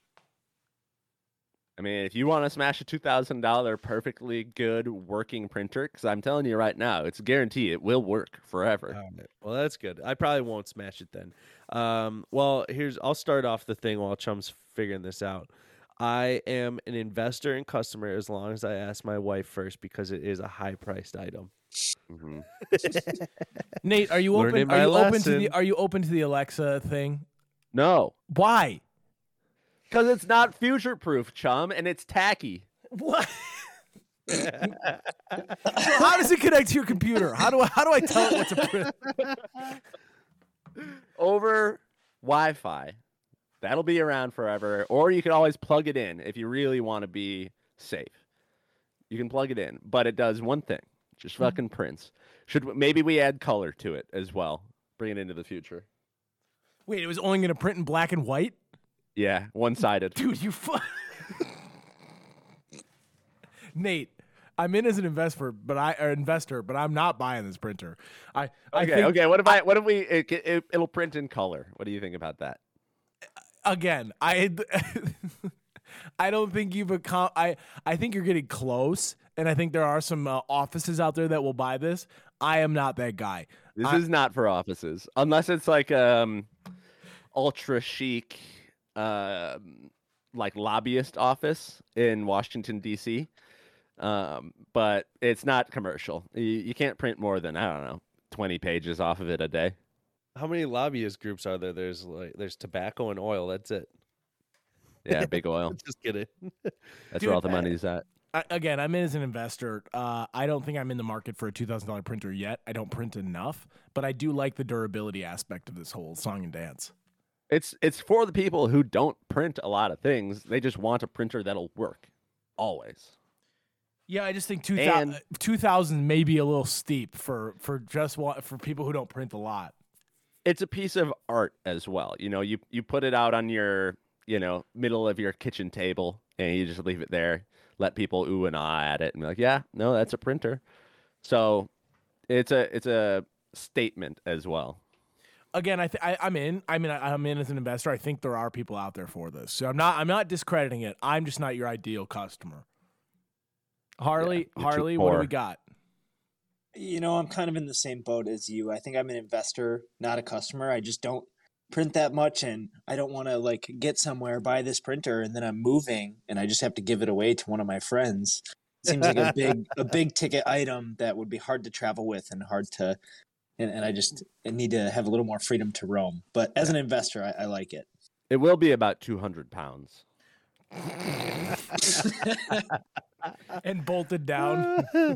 I mean, if you want to smash a two thousand dollar perfectly good working printer, because I'm telling you right now, it's a guarantee it will work forever. Alright, Well, that's good. I probably won't smash it then. Um, well, here's I'll start off the thing while Chum's figuring this out. I am an investor and customer as long as I ask my wife first because it is a high priced item. Mhm. Nate, are you open? my Are you open to the. Are you open to the Alexa thing? No, Why? Because it's not future proof, chum, and it's tacky. What? so how does it connect to your computer? How do I how do I tell it what to print? Over Wi Fi. That'll be around forever. Or you can always plug it in if you really want to be safe. You can plug it in, but it does one thing just mm-hmm. fucking prints. Should maybe we add color to it as well? Bring it into the future. Wait, it was only going to print in black and white, Yeah, one sided. dude. You fu- Nate. I'm in as an investor, but I or investor, but I'm not buying this printer. I I Okay, think, okay. What if I? What if we? It, it, it'll print in color. What do you think about that? Again, I I don't think you've become. I I think you're getting close, and I think there are some uh, offices out there that will buy this. I am not that guy. This I- is not for offices, unless it's like um, ultra chic, uh, like lobbyist office in Washington D.C. Um, but it's not commercial. You, you can't print more than I don't know twenty pages off of it a day. How many lobbyist groups are there? There's like there's tobacco and oil. That's it. Yeah, big oil. Just kidding. That's Dude, where all the money's at. I, again, I'm in as an investor. Uh, I don't think I'm in the market for a two thousand dollar printer yet. I don't print enough, but I do like the durability aspect of this whole song and dance. It's it's for the people who don't print a lot of things. They just want a printer that'll work always. Yeah, I just think two And- 2000 may be a little steep for for just wa- for people who don't print a lot. It's a piece of art as well. You know, you you put it out on your, you know, middle of your kitchen table and you just leave it there, let people ooh and ah at it and be like, "Yeah, no, that's a printer." So, it's a it's a statement as well. again, I, th- I I'm in. I mean, I, I'm in as an investor. I think there are people out there for this. So I'm not. I'm not discrediting it. I'm just not your ideal customer. Harley, you're Harley, what do we got? You know, I'm kind of in the same boat as you. I think I'm an investor, not a customer. I just don't print that much and I don't want to like get somewhere buy this printer and then I'm moving and I just have to give it away to one of my friends. Seems like a big a big ticket item that would be hard to travel with and hard to and, and I just need to have a little more freedom to roam. But as an investor, I, I like it. It will be about 200 pounds. And bolted down, yeah,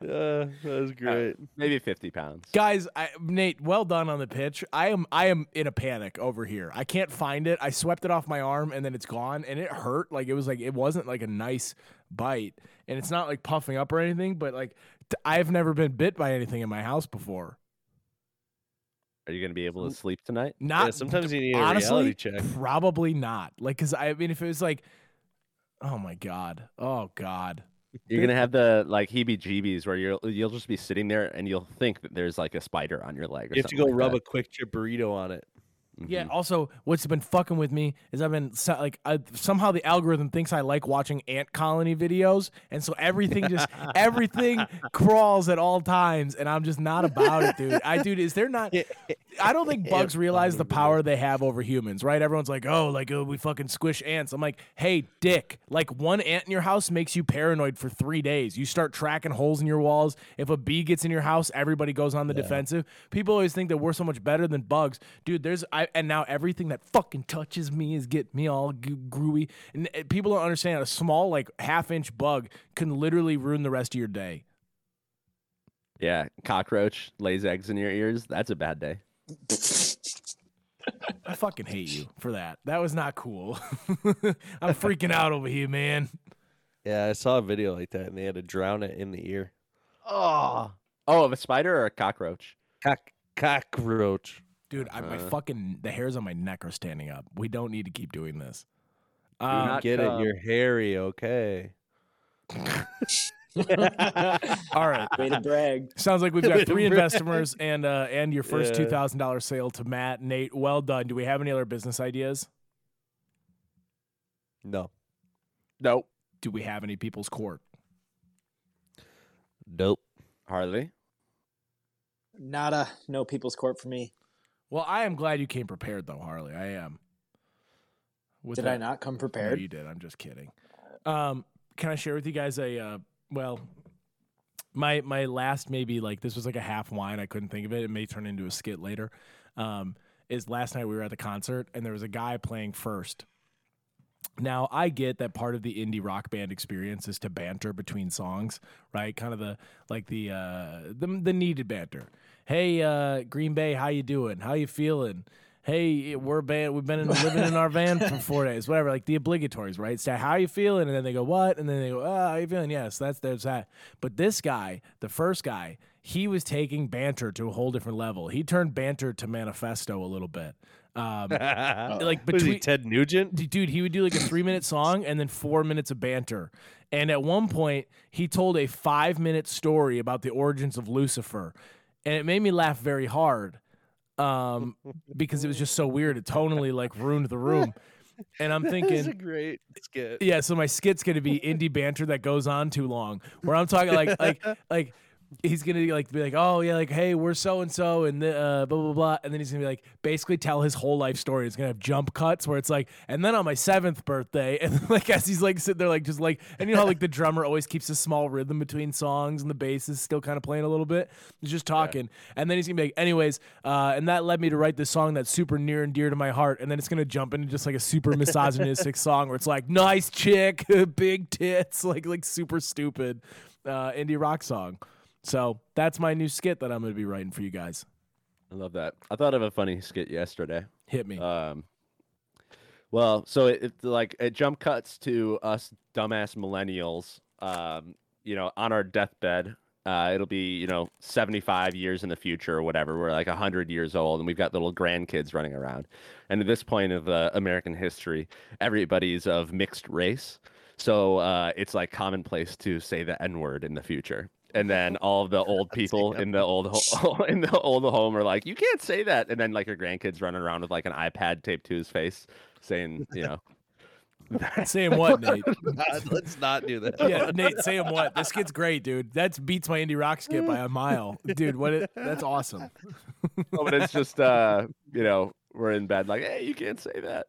that was uh, great. Maybe 50 pounds. guys. I, Nate, well done on the pitch. I am. I am in a panic over here. I can't find it. I swept it off my arm and then it's gone, and it hurt. Like it was like it wasn't like a nice bite, and it's not like puffing up or anything. But like t- I've never been bit by anything in my house before. Are you going to be able to sleep tonight? Not yeah, sometimes you need a honestly, reality check. Probably not. Like, cause I mean, if it was like, oh my god, oh god, You're gonna have the like heebie-jeebies where you'll you'll just be sitting there and you'll think that there's like a spider on your leg. Or You have to go like rub that. a QuikTrip burrito on it. Yeah. Mhm. Also, what's been fucking with me is I've been like I, somehow the algorithm thinks I like watching ant colony videos, and so everything just everything crawls at all times, and I'm just not about it, dude. I dude, is there not? I don't think bugs realize the power they have over humans, right? Everyone's like, oh, like oh, we fucking squish ants. I'm like, hey, dick, like one ant in your house makes you paranoid for three days. You start tracking holes in your walls. If a bee gets in your house, everybody goes on the defensive. People always think that we're so much better than bugs, dude. There's I and now everything that fucking touches me is getting me all goo- grooey. And uh, people don't understand a small like half inch bug can literally ruin the rest of your day. Yeah, cockroach lays eggs in your ears. That's a bad day. I fucking hate you for that. That was not cool. I'm freaking out over here, man. Yeah, I saw a video like that, and they had to drown it in the ear. Oh, oh, of a spider or a cockroach? Cock cockroach. Dude, I, my Uh. fucking the hairs on my neck are standing up. We don't need to keep doing this. Do Um, not Get come. it? You're hairy. Okay. all right. Way to brag. Sounds like we've got three investors and uh, and your first Yeah. two thousand dollars sale to Matt, Nate. Well done. Do we have any other business ideas? No. Nope. Do we have any people's court? Nope. Hardly. Not a no people's court for me. Well, I am glad you came prepared, though, Harley. I am. With Did I not come No, prepared? you did. I'm just kidding. Um, can I share with you guys a uh, well, my my last maybe like this was like a half wine. I couldn't think of it. It may turn into a skit later. Um, is last night we were at the concert and there was a guy playing first, Now I get that part of the indie rock band experience is to banter between songs, right? Kind of the like the uh the the needed banter. Hey, uh Green Bay, how you doing? How you feeling? Hey, we're band. We've been in, living in our van for four days, whatever. Like the obligatories, right? So how you feeling? And then they go, what? And then they go, ah, how you feeling? Yes, that's there's that. But this guy, the first guy, he was taking banter to a whole different level. He turned banter to manifesto a little bit. Um, like What is he, Ted Nugent? Dude, he would do like a three minute song and then four minutes of banter. And at one point, he told a five minute story about the origins of Lucifer. And it made me laugh very hard um, because it was just so weird. It totally like ruined the room. And I'm thinking, great skit. yeah, so my skit's gonna be indie banter that goes on too long. Where I'm talking like like like he's gonna be like be like, oh yeah, like hey, we're so and so and uh, blah blah blah, and then he's gonna be like basically tell his whole life story. It's gonna have jump cuts where it's like, and then on my seventh birthday, and like as he's like sitting there like just like, and you know how like the drummer always keeps a small rhythm between songs and the bass is still kind of playing a little bit. He's just talking, and then he's gonna be like, anyways, uh, and that led me to write this song that's super near and dear to my heart, and then it's gonna jump into just like a super misogynistic song where it's like nice chick, big tits, like like super stupid uh, indie rock song. So that's my new skit that I'm going to be writing for you guys. I love that. I thought of a funny skit yesterday. Hit me. Um, well, so it, it like it jump cuts to us dumbass millennials. Um, you know, on our deathbed. Uh, it'll be you know 75 years in the future or whatever. We're like 100 years old, and we've got little grandkids running around. And at this point of uh, American history, everybody's of mixed race, so uh, it's like commonplace to say the N word in the future. And then all of the old people in the old ho- in the old home are like, "You can't say that." And then like your grandkids running around with like an iPad taped to his face, saying, "You know, Saying what, Nate? God, let's not do that. yeah, Nate, say him what? This kid's great, dude. That beats my indie rock skit by a mile, dude. What? It, that's awesome. Oh, but it's just uh, you know, we're in bed like, hey, you can't say that.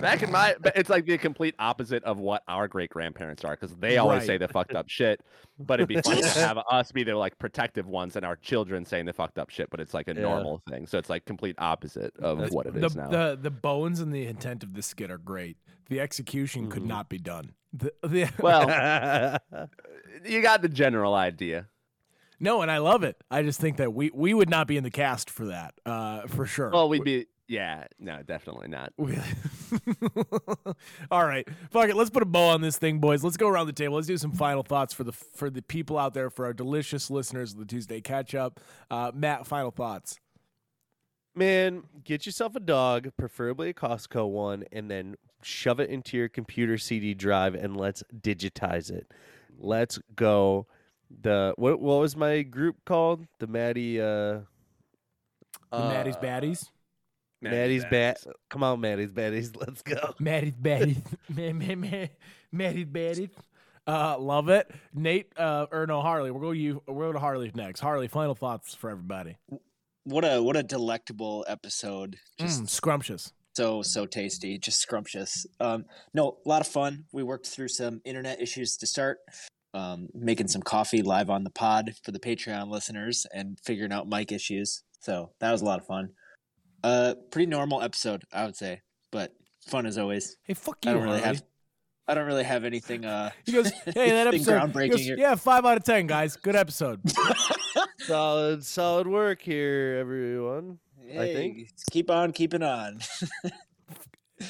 Back in my, it's like the complete opposite of what our great grandparents are because they always say Right. the fucked up shit. But it'd be fun to have us be the like protective ones and our children saying the fucked up shit, but it's like a Yeah. normal thing. So it's like complete opposite of That's- what it the, is now. the the bones and the intent of this skit are great. The execution could not be done. The, the, well, you got the general idea. no, and I love it. I just think that we we would not be in the cast for that, uh, for sure. Well, we'd be, yeah, no, definitely not. All right, fuck it. Let's put a bow on this thing, boys. Let's go around the table. Let's do some final thoughts for the for the people out there, for our delicious listeners of the Tuesday catch up. Uh, Matt, final thoughts. Man, get yourself a dog, preferably a Costco one, and then shove it into your computer CD drive and let's digitize it. Let's go. The what what was my group called? The Maddie uh The Maddie's uh, baddies. Maddie's bat. Come on, Maddie's baddies. Let's go. Maddie's baddies. Ma- ma- ma- Maddie's baddies. Uh, love it, Nate. Uh, or no, Harley. We're going you. We're going to Harley next. Harley, final thoughts for everybody. What a what a delectable episode. Just Mm, scrumptious. so so tasty, just scrumptious. Um, no, a lot of fun. We worked through some internet issues to start. Um, making some coffee live on the pod for the Patreon listeners and figuring out mic issues. So that was a lot of fun. Uh, pretty normal episode, I would say, but fun as always. Hey, fuck you, I you, don't really Harley. have. I don't really have anything. Uh, He goes, hey, that episode. he groundbreaking goes, here. yeah, five out of ten, guys. Good episode. solid, solid work here, everyone. I think. Keep on keeping on.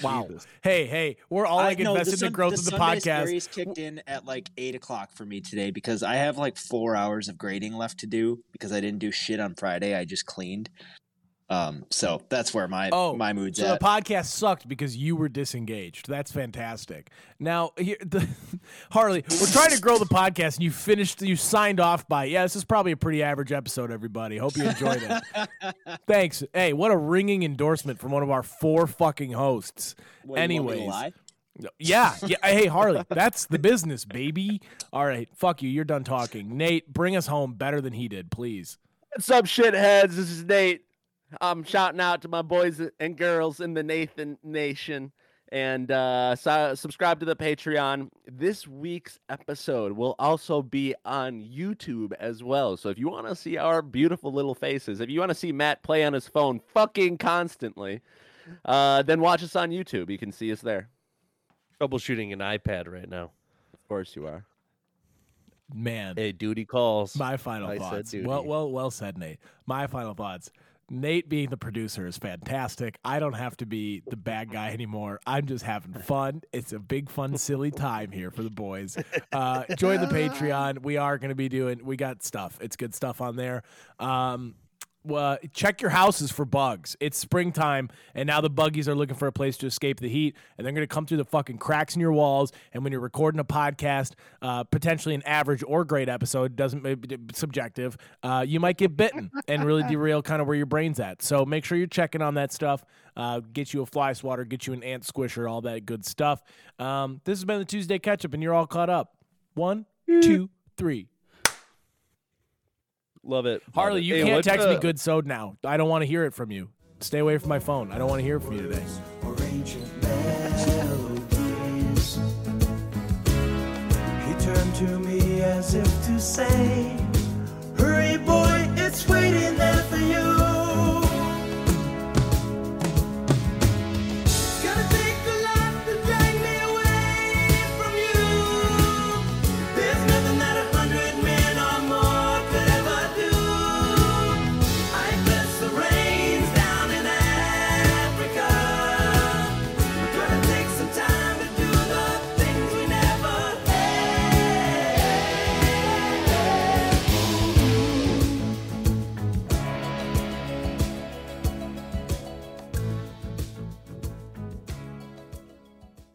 Wow. Hey, hey, we're all like I know, invested in Sun- the growth of the Sunday podcast. Scaries kicked in at like eight o'clock for me today because I have like four hours of grading left to do because I didn't do shit on Friday. I just cleaned. Um, so that's where my Oh, my mood's So at. the podcast sucked because you were disengaged. That's fantastic. Now, here, the, Harley, we're trying to grow the podcast, and you finished. You signed off by, yeah, this is probably a pretty average episode. Everybody, hope you enjoyed it. Thanks. Hey, what a ringing endorsement from one of our four fucking hosts. What, you want me to Anyways, yeah, yeah. Hey, Harley, that's the business, baby. All right, fuck you. You're done talking. Nate, bring us home better than he did, please. What's up, shitheads? This is Nate. I'm shouting out to my boys and girls in the Nathan Nation. And uh, su- subscribe to the Patreon. This week's episode will also be on YouTube as well. So if you want to see our beautiful little faces, if you want to see Matt play on his phone fucking constantly, uh, then watch us on YouTube. You can see us there. troubleshooting an iPad right now. Of course you are. Man, Hey, duty calls. my final I thoughts. Well, well, well said, Nate. My final thoughts. Nate being the producer is fantastic. I don't have to be the bad guy anymore. I'm just having fun. It's a big, fun, silly time here for the boys. Uh, join the Patreon. We are going to be doing. We got stuff. It's good stuff on there. Um, well, check your houses for bugs. It's springtime, and now the buggies are looking for a place to escape the heat, and they're going to come through the fucking cracks in your walls. And when you're recording a podcast, uh, potentially an average or great episode, doesn't maybe subjective, uh, you might get bitten and really derail kind of where your brain's at. So make sure you're checking on that stuff. Uh, get you a fly swatter, get you an ant squisher, all that good stuff. Um, this has been the Tuesday catch up, and you're all caught up. One, two, three. Love it. Harley, Love you can't text the... me good sode now. I don't want to hear it from you. Stay away from my phone. I don't want to hear it from you today. to me as if to say, Hurry, boy, it's waiting there for you.